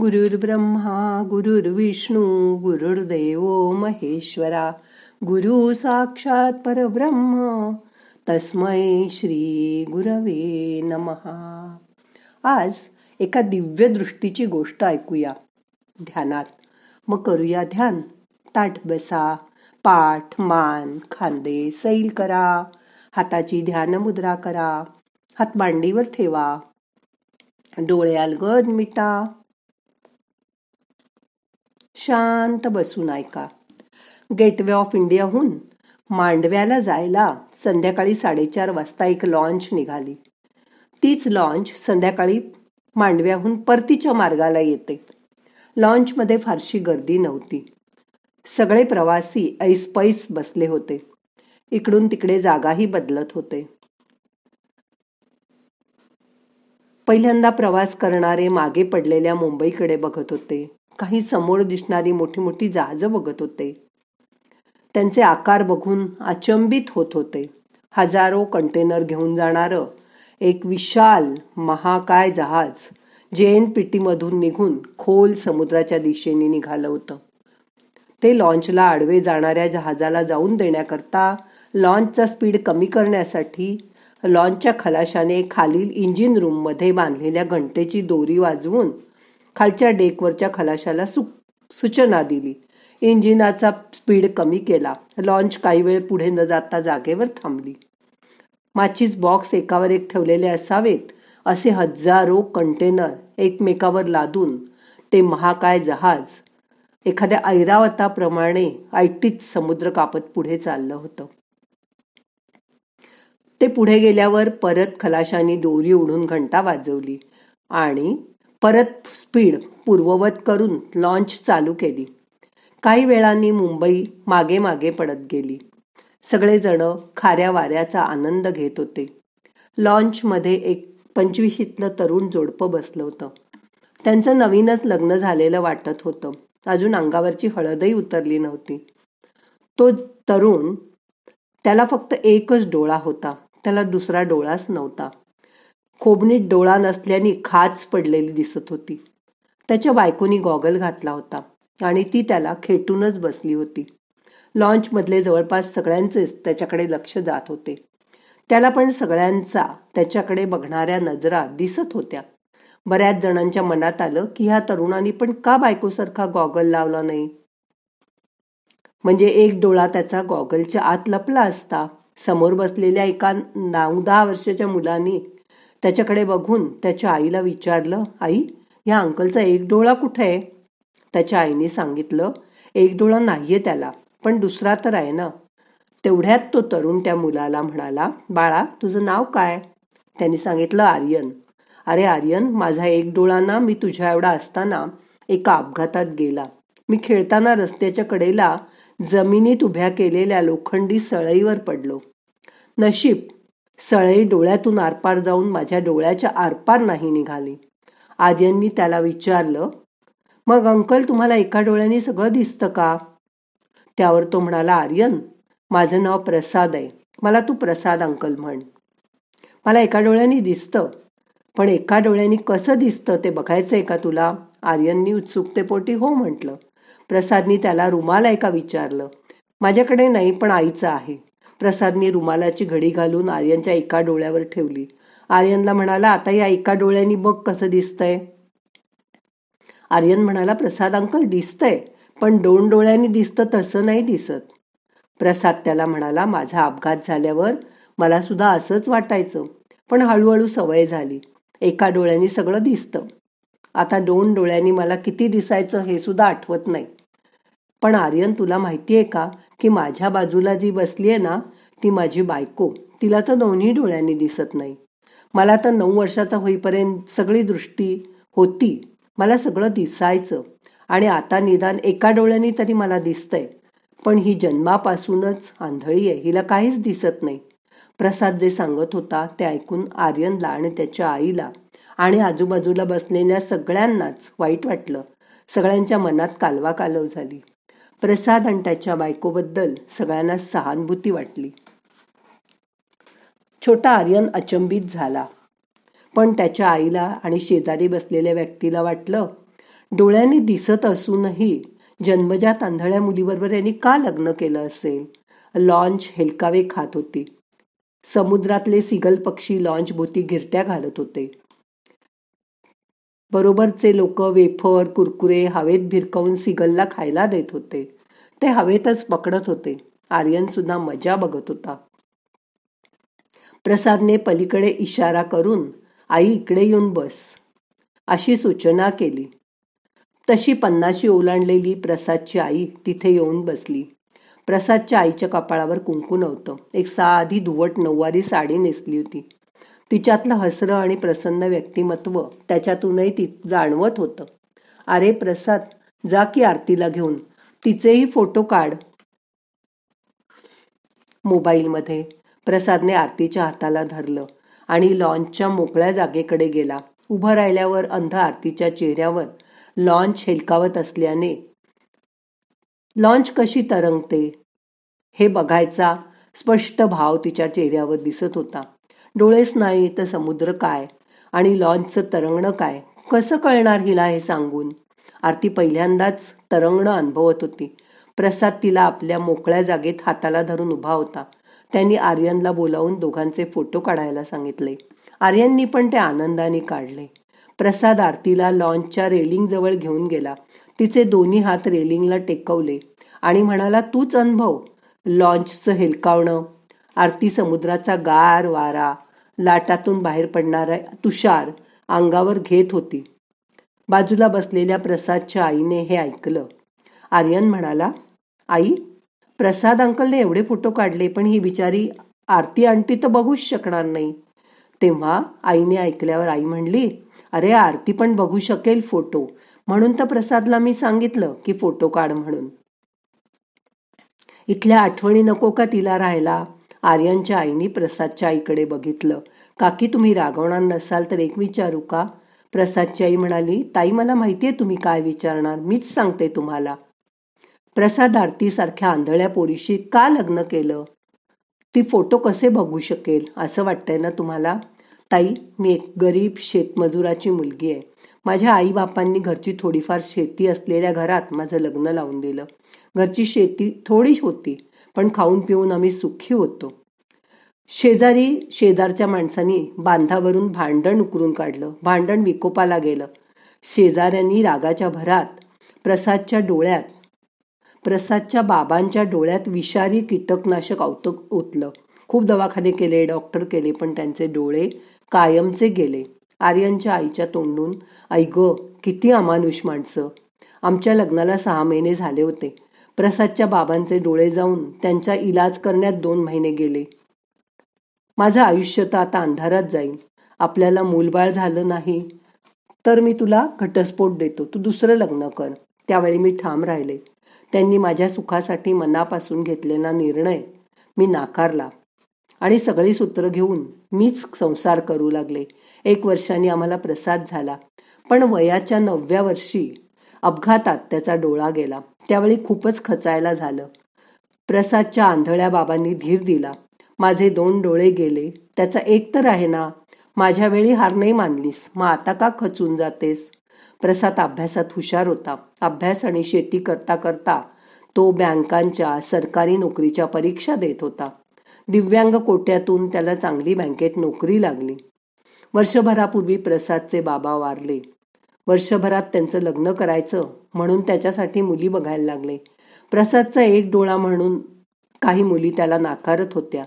गुरुर्ब्रह्मा गुरुर्विष्णू गुरुर्देव महेश्वरा गुरु साक्षात परब्रह्म तस्मै श्री गुरवे नमहा आज एका दिव्य दृष्टीची गोष्ट ऐकूया. ध्यानात. मग करूया ध्यान. ताट बसा. पाठ मान खांदे सैल करा. हाताची ध्यान मुद्रा करा. हात मांडीवर ठेवा. डोळे अलगद मिटा. शांत बसून ऐका. गेटवे ऑफ इंडियाहून मांडव्याला जायला संध्याकाळी साडेचार वाजता एक लॉन्च निघाली. तीच लॉन्च संध्याकाळी मांडव्याहून परतीच्या मार्गाला येते. लॉन्चमध्ये फारशी गर्दी नव्हती. सगळे प्रवासी ऐसपैस बसले होते. इकडून तिकडे जागाही बदलत होते. पहिल्यांदा प्रवास करणारे मागे पडलेल्या मुंबईकडे बघत होते. काही समोर दिसणारी मोठी मोठी जहाजं बघत होते. त्यांचे आकार बघून अचंबित होत होते. हजारो कंटेनर घेऊन जाणारं एक विशाल महाकाय जहाज जन पी टीमधून निघून खोल समुद्राच्या दिशेने निघालं होतं. ते लॉन्चला आडवे जाणाऱ्या जहाजाला जाऊन देण्याकरता लॉन्चचा स्पीड कमी करण्यासाठी लॉन्चच्या खलाशाने खालील इंजिन रूममध्ये बांधलेल्या घंटेची दोरी वाजवून खालच्या डेकवरच्या खलाशाला सु सूचना दिली. इंजिनाचा स्पीड कमी केला. लॉन्च काही वेळ पुढे न जाता जागेवर थांबली. माचीस बॉक्स एकावर एक ठेवलेले असावेत असे हजारो कंटेनर एकमेकावर लादून ते महाकाय जहाज एखाद्या ऐरावताप्रमाणे ऐटीत समुद्र कापत पुढे चाललं होतं. ते पुढे गेल्यावर परत खलाशानी दोरी उडून घंटा वाजवली आणि परत स्पीड पूर्ववत करून लॉन्च चालू केली. काही वेळांनी मुंबई मागे मागे पडत गेली. सगळेजण खाऱ्या वाऱ्याचा आनंद घेत होते. लॉन्चमध्ये एक पंचवीशीतलं तरुण जोडपं बसलं होतं. त्यांचं नवीनच लग्न झालेलं वाटत होतं. अजून अंगावरची हळदही उतरली नव्हती. तो तरुण त्याला फक्त एकच डोळा होता. त्याला दुसरा डोळाच नव्हता. खोबणीत डोळा नसल्याने खाच पडलेली दिसत होती. त्याच्या बायकोनी गॉगल घातला होता आणि ती त्याला खेटूनच बसली होती. लॉन्चमधले जवळपास सगळ्यांचेच त्याच्याकडे लक्ष जात होते. त्याला पण सगळ्यांचा त्याच्याकडे बघणाऱ्या नजरा दिसत होत्या. बऱ्याच जणांच्या मनात आलं की ह्या तरुणांनी पण का बायकोसारखा गॉगल लावला नाही? म्हणजे एक डोळा त्याचा गॉगलच्या आत लपला असता. समोर बसलेल्या एका नऊ दहा वर्षाच्या मुलाने त्याच्याकडे बघून त्याच्या आईला विचारलं आई या अंकलचा एक डोळा कुठे आहे? त्याच्या आईने सांगितलं एक डोळा नाहीये त्याला पण दुसरा तर आहे ना. तेवढ्यात तो तरुण त्या मुलाला म्हणाला बाळा तुझं नाव काय? त्यांनी सांगितलं आर्यन. अरे आर्यन माझा एक डोळा ना मी तुझ्या एवढा असताना एका अपघातात गेला. मी खेळताना रस्त्याच्या कडेला जमिनीत उभ्या केलेल्या लोखंडी सळईवर पडलो. नशीब सळई डोळ्यातून आरपार जाऊन माझ्या डोळ्याच्या आरपार नाही निघाली. आर्यननी त्याला विचारलं मग अंकल तुम्हाला एका डोळ्याने सगळं दिसतं का? त्यावर तो म्हणाला आर्यन माझं नाव प्रसाद आहे. मला तू प्रसाद अंकल म्हण. मला एका डोळ्याने दिसतं पण एका डोळ्याने कसं दिसतं ते बघायचं आहे का तुला? आर्यननी उत्सुकतेपोटी हो म्हटलं. प्रसादनी त्याला रुमाल आहे का विचारलं. माझ्याकडे नाही पण आईचं आहे. प्रसादनी रुमालाची घडी घालून आर्यनच्या एका डोळ्यावर ठेवली. आर्यनला म्हणाला आता या एका डोळ्यांनी बघ कसं दिसतंय. आर्यन म्हणाला प्रसाद अंकल दिसतंय पण दोन डोळ्यांनी दिसतं तसं नाही दिसत. प्रसाद त्याला म्हणाला माझा अपघात झाल्यावर मला सुद्धा असंच वाटायचं पण हळूहळू सवय झाली. एका डोळ्यांनी सगळं दिसतं. आता दोन डोळ्यांनी मला किती दिसायचं हे सुद्धा आठवत नाही. पण आर्यन तुला माहिती आहे का की माझ्या बाजूला जी बसली आहे ना ती माझी बायको. तिला तर दोन्ही डोळ्यांनी दिसत नाही. मला तर नऊ वर्षाचा होईपर्यंत सगळी दृष्टी होती. मला सगळं दिसायचं. आणि आता निदान एका डोळ्यानी तरी मला दिसतंय. पण ही जन्मापासूनच आंधळी आहे. हिला काहीच दिसत नाही. प्रसाद जे सांगत होता ते ऐकून आर्यनला आणि त्याच्या आईला आणि आजूबाजूला बसलेल्या सगळ्यांनाच वाईट वाटलं. सगळ्यांच्या मनात कालवा कालव झाली. प्रसाद आणि त्याच्या बायकोबद्दल सगळ्यांना सहानुभूती वाटली. छोटा आर्यन अचंबित झाला. पण त्याच्या आईला आणि शेजारी बसलेल्या व्यक्तीला वाटलं डोळ्याने दिसत असूनही जन्मजात आंधळ्या मुलीबरोबर यांनी का लग्न केलं असेल? लॉन्च हेलकावे खात होती. समुद्रातले सिगल पक्षी लॉन्च भोवती गिरट्या घालत होते. बरोबरचे लोक वेफर कुरकुरे हवेत भिरकवून सिगलला खायला देत होते. ते हवेतच पकडत होते. आर्यन सुद्धा मजा बघत होता. प्रसादने पलीकडे इशारा करून आई इकडे येऊन बस. अशी सूचना केली. तशी पन्नाशी ओलांडलेली प्रसादची आई तिथे येऊन बसली. प्रसादच्या आईच्या कपाळावर कुंकू नव्हतं. एक साधी धुवट नऊवारी साडी नेसली होती. तिच्यातलं हसरं आणि प्रसन्न व्यक्तिमत्व त्याच्यातूनही ती जाणवत होतं. अरे प्रसाद जा की आरतीला घेऊन. तिचेही फोटो काढ. मोबाईलमध्ये प्रसादने आरतीच्या हाताला धरलं आणि लॉन्चच्या मोकळ्या जागेकडे गेला. उभं राहिल्यावर अंध आरतीच्या चेहऱ्यावर लॉन्च हेलकावत असल्याने लॉन्च कशी तरंगते हे बघायचा स्पष्ट भाव तिच्या चेहऱ्यावर दिसत होता. डोळेच नाही तर समुद्र काय? आणि लॉन्चचं तरंगणं काय? कसं कळणार हिला हे सांगून? आरती पहिल्यांदाच तरंगणं अनुभवत होती. प्रसाद तिला आपल्या मोकळ्या जागेत हाताला धरून उभा होता. त्यांनी आर्यनला बोलावून दोघांचे फोटो काढायला सांगितले. आर्यननी पण ते आनंदाने काढले. प्रसाद आरतीला लॉन्चच्या रेलिंगजवळ घेऊन गेला. तिचे दोन्ही हात रेलिंगला टेकवले आणि म्हणाला तूच अनुभव. लॉन्चचं हेलकावणं आरती समुद्राचा गार वारा लाटातून बाहेर पडणारा तुषार अंगावर घेत होती. बाजूला बसलेल्या प्रसादच्या आईने हे ऐकलं. आर्यन म्हणाला आई प्रसाद अंकलने एवढे फोटो काढले पण ही बिचारी आरती आंटी तर बघूच शकणार नाही. तेव्हा आईने ऐकल्यावर आई म्हणली अरे आरती पण बघू शकेल फोटो. म्हणून तर प्रसादला मी सांगितलं की फोटो काढ म्हणून. इथल्या आठवणी नको का तिला राहायला? आर्यनच्या आईने प्रसादच्या आईकडे बघितलं. काकी तुम्ही रागवणार नसाल तर एक विचारू का? प्रसादची आई म्हणाली ताई मला माहितीये तुम्ही काय विचारणार. मीच सांगते तुम्हाला. प्रसाद आरतीसारख्या आंधळ्या पोरीशी का लग्न केलं? ती फोटो कसे बघू शकेल? असं वाटतंय ना तुम्हाला? ताई मी एक गरीब शेतमजुराची मुलगी आहे. माझ्या आई बापांनी घरची थोडीफार शेती असलेल्या घरात माझं लग्न लावून दिलं. घरची शेती थोडीच होती. पण खाऊन पिऊन आम्ही सुखी होतो. शेजारी शेजारच्या माणसांनी बांधावरून भांडण उकरून काढलं. भांडण विकोपाला गेलं. शेजाऱ्यांनी रागाच्या भरात प्रसादच्या डोळ्यात प्रसादच्या बाबांच्या डोळ्यात विषारी कीटकनाशक औतक ओतलं. खूप दवाखाने केले डॉक्टर केले पण त्यांचे डोळे कायमचे गेले. आर्यनच्या आईच्या तोंडून ऐग किती अमानुष माणसं. आमच्या लग्नाला सहा महिने झाले होते. प्रसादच्या बाबांचे डोळे जाऊन त्यांचा इलाज करण्यात दोन महिने गेले. माझं आयुष्य तर आता अंधारात जाईल. आपल्याला मूलबाळ झालं नाही. तर मी तुला घटस्फोट देतो. तू दुसरं लग्न कर. त्यावेळी मी ठाम राहिले. त्यांनी माझ्या सुखासाठी मनापासून घेतलेला निर्णय मी नाकारला. आणि सगळी सूत्र घेऊन मीच संसार करू लागले. एक वर्षाने आम्हाला प्रसाद झाला. पण वयाच्या नवव्या वर्षी अपघातात त्याचा डोळा गेला. त्यावेळी खूपच खचायला झालं. प्रसादच्या आंधळ्या बाबांनी धीर दिला. माझे दोन डोळे गेले. त्याचा एक तर आहे ना माझ्या वेळी हार नाही मानलीस. मग आता का खचून जातेस? प्रसाद अभ्यासात हुशार होता. अभ्यास आणि शेती करता करता तो बँकांच्या सरकारी नोकरीच्या परीक्षा देत होता. दिव्यांग कोट्यातून त्याला चांगली बँकेत नोकरी लागली. वर्षभरापूर्वी प्रसादचे बाबा वारले. वर्षभरात त्यांचं लग्न करायचं म्हणून त्याच्यासाठी मुली बघायला लागले. प्रसादचा एक डोळा म्हणून काही मुली त्याला नाकारत होत्या.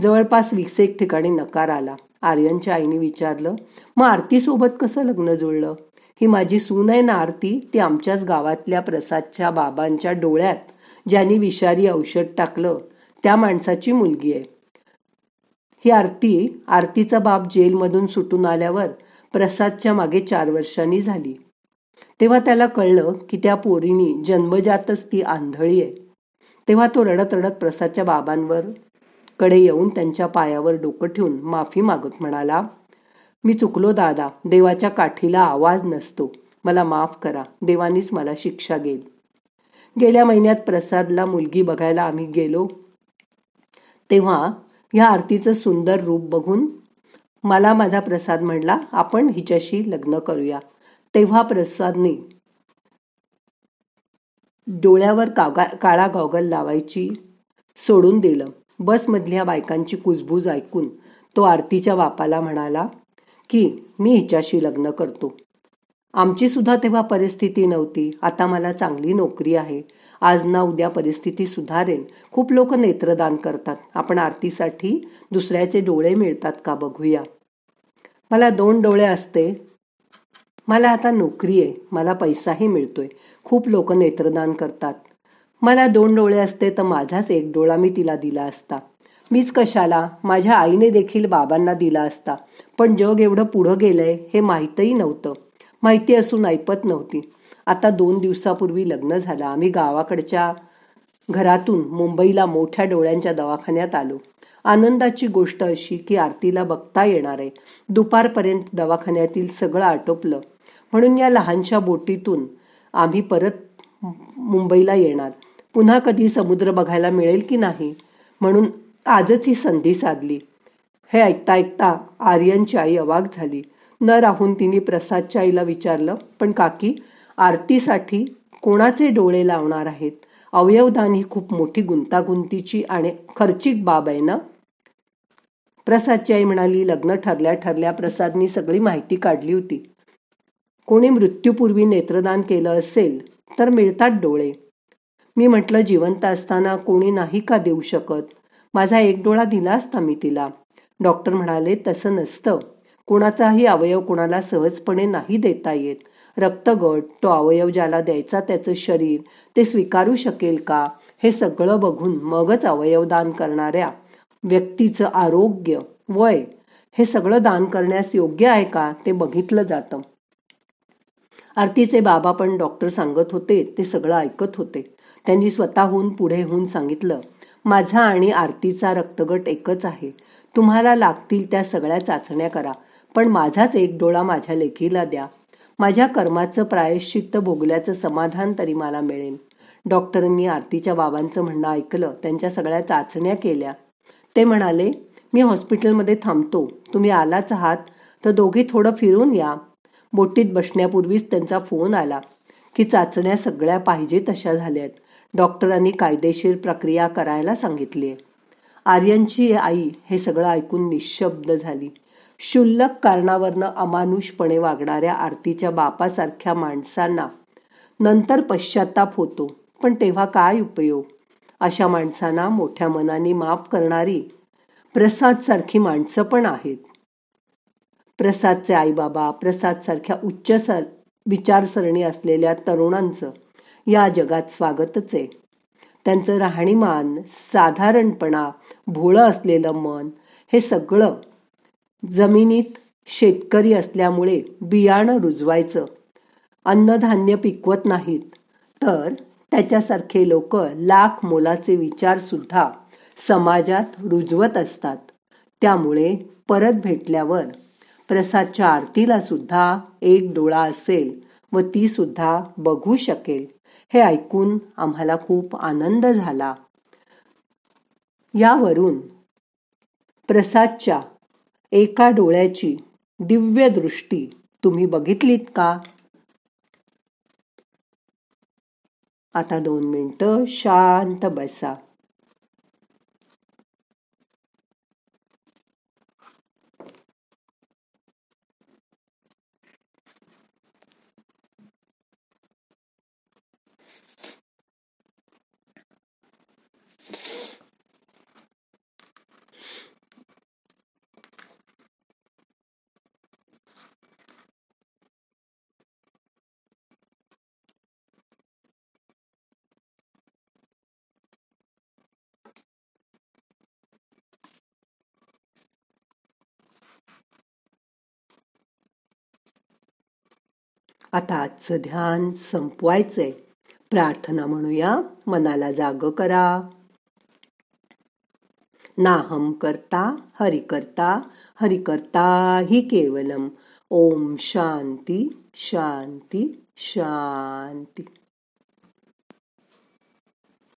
जवळपास विकसेक एक ठिकाणी नकार आला. आर्यनच्या आईने विचारलं मग आरतीसोबत कसं लग्न जुळलं? ही माझी सून आहे ना आरती? ती आमच्याच गावातल्या प्रसादच्या बाबांच्या डोळ्यात ज्यांनी विषारी औषध टाकलं त्या माणसाची मुलगी आहे. ही आरती आरतीचा बाप जेलमधून सुटून आल्यावर प्रसादच्या मागे चार वर्षांनी झाली. तेव्हा त्याला कळलं की त्या पोरीनी जन्मजातच ती आंधळी आहे. तेव्हा तो रडत रडत प्रसादच्या बाबांवर कडे येऊन त्यांच्या पायावर डोकं ठेवून माफी मागत म्हणाला मी चुकलो दादा देवाच्या काठीला आवाज नसतो. मला माफ करा देवानीच मला शिक्षा गेल गेल्या महिन्यात प्रसादला मुलगी बघायला आम्ही गेलो. तेव्हा ह्या आरतीचं सुंदर रूप बघून मला माझा प्रसाद म्हणला आपण हिच्याशी लग्न करूया. तेव्हा प्रसादने डोळ्यावर कागा काळा गॉगल लावायची सोडून दिलं. बसमधल्या बायकांची कुजबूज ऐकून तो आरतीच्या बापाला म्हणाला की मी हिच्याशी लग्न करतो. आमची सुद्धा तेव्हा परिस्थिती नव्हती. आता मला चांगली नोकरी आहे. आज ना उद्या परिस्थिती सुधारेल. खूप लोक नेत्रदान करतात. आपण आरतीसाठी दुसऱ्याचे डोळे मिळतात का बघूया. मला दोन डोळे असते. मला आता नोकरी आहे. मला पैसाही मिळतोय. खूप लोक नेत्रदान करतात. मला दोन डोळे असते तर माझाच एक डोळा मी तिला दिला असता. मीच कशाला? माझ्या आईने देखील बाबांना दिला असता. पण जग एवढं पुढं गेलंय हे माहीतही नव्हतं. माहिती असून ऐपत नव्हती. आता दोन दिवसापूर्वी लग्न झालं. आम्ही गावाकडच्या घरातून मुंबईला मोठ्या डोळ्यांच्या दवाखान्यात आलो. आनंदाची गोष्ट अशी की आरतीला बघता येणार. आहे दुपारपर्यंत दवाखान्यातील सगळं आटोपलं. म्हणून या लहानशा बोटीतून आम्ही परत मुंबईला येणार. पुन्हा कधी समुद्र बघायला मिळेल की नाही? म्हणून आजच ही संधी साधली. हे ऐकता ऐकता आर्यनची आई अवाक झाली. न राहून तिने प्रसादच्या आईला विचारलं पण काकी आरतीसाठी कोणाचे डोळे लावणार आहेत? अवयवदान ही खूप मोठी गुंतागुंतीची आणि खर्चिक बाब आहे ना? प्रसादची आई म्हणाली लग्न ठरल्या ठरल्या प्रसादनी सगळी माहिती काढली होती. कोणी मृत्यूपूर्वी नेत्रदान केलं असेल तर मिळतात डोळे. मी म्हटलं जिवंत असताना कोणी नाही का देऊ शकत? माझा एक डोळा दिला असता मी तिला. डॉक्टर म्हणाले तसं नसतं. कुणाचाही अवयव कुणाला सहजपणे नाही देता येत. रक्तगट तो अवयव ज्याला द्यायचा त्याचं शरीर ते स्वीकारू शकेल का? हे सगळं बघून मगच अवयवदान करणाऱ्या व्यक्तीचं आरोग्य वय हे सगळं दान करण्यास योग्य आहे का? ते बघितलं जातं. आरतीचे बाबा पण डॉक्टर सांगत होते ते सगळं ऐकत होते. त्यांनी स्वतःहून पुढे होऊन सांगितलं माझा आणि आरतीचा रक्तगट एकच आहे. तुम्हाला लागतील त्या सगळ्या चाचण्या करा. पण माझाच एक डोळा माझ्या लेखीला द्या. माझ्या कर्माचं प्रायश्चित्त भोगल्याचं समाधान तरी मला मिळेल. डॉक्टरांनी आरतीच्या बाबांचं म्हणणं ऐकलं त्यांच्या सगळ्या चाचण्या केल्या. ते म्हणाले मी हॉस्पिटलमध्ये थांबतो. तुम्ही आलाच आहात तर दोघे थोडं फिरून या. बोटीत बसण्यापूर्वीच त्यांचा फोन आला. की चाचण्या सगळ्या पाहिजे तशा झाल्यात. डॉक्टरांनी कायदेशीर प्रक्रिया करायला सांगितली आर्यनची आई हे सगळं ऐकून निशब्द झाली. क्षुल्लक कारणावरनं अमानुषपणे वागणाऱ्या आरतीच्या बापासारख्या माणसांना नंतर पश्चाताप होतो. पण तेव्हा काय उपयोग? अशा माणसांना मोठ्या मनाने माफ करणारी प्रसाद सारखी माणसं पण आहेत. प्रसादचे आईबाबा प्रसाद सारख्या उच्च सर विचारसरणी असलेल्या तरुणांचं या जगात स्वागतच आहे. त्यांचं राहणीमान साधारणपणा भोळं असलेलं मन हे सगळं जमिनीत शेतकरी असल्यामुळे बियाणं रुजवायचं. अन्नधान्य पिकवत नाहीत. तर त्याच्यासारखे लोक लाख मोलाचे विचारसुद्धा समाजात रुजवत असतात. त्यामुळे परत भेटल्यावर प्रसादच्या आरतीला सुद्धा एक डोळा असेल व ती सुद्धा बघू शकेल. हे ऐकून आम्हाला खूप आनंद झाला. यावरून प्रसादच्या एका डोळ्याची दिव्य दृष्टी तुम्ही बघितलीत का? आता दोन मिनिटं शांत बसा. आता आजचं ध्यान संपवायचंय. प्रार्थना म्हणूया मनाला जाग करा. नाहम करता हरि करता हरि करता हि केवलम. ओम शांती शांती शांती.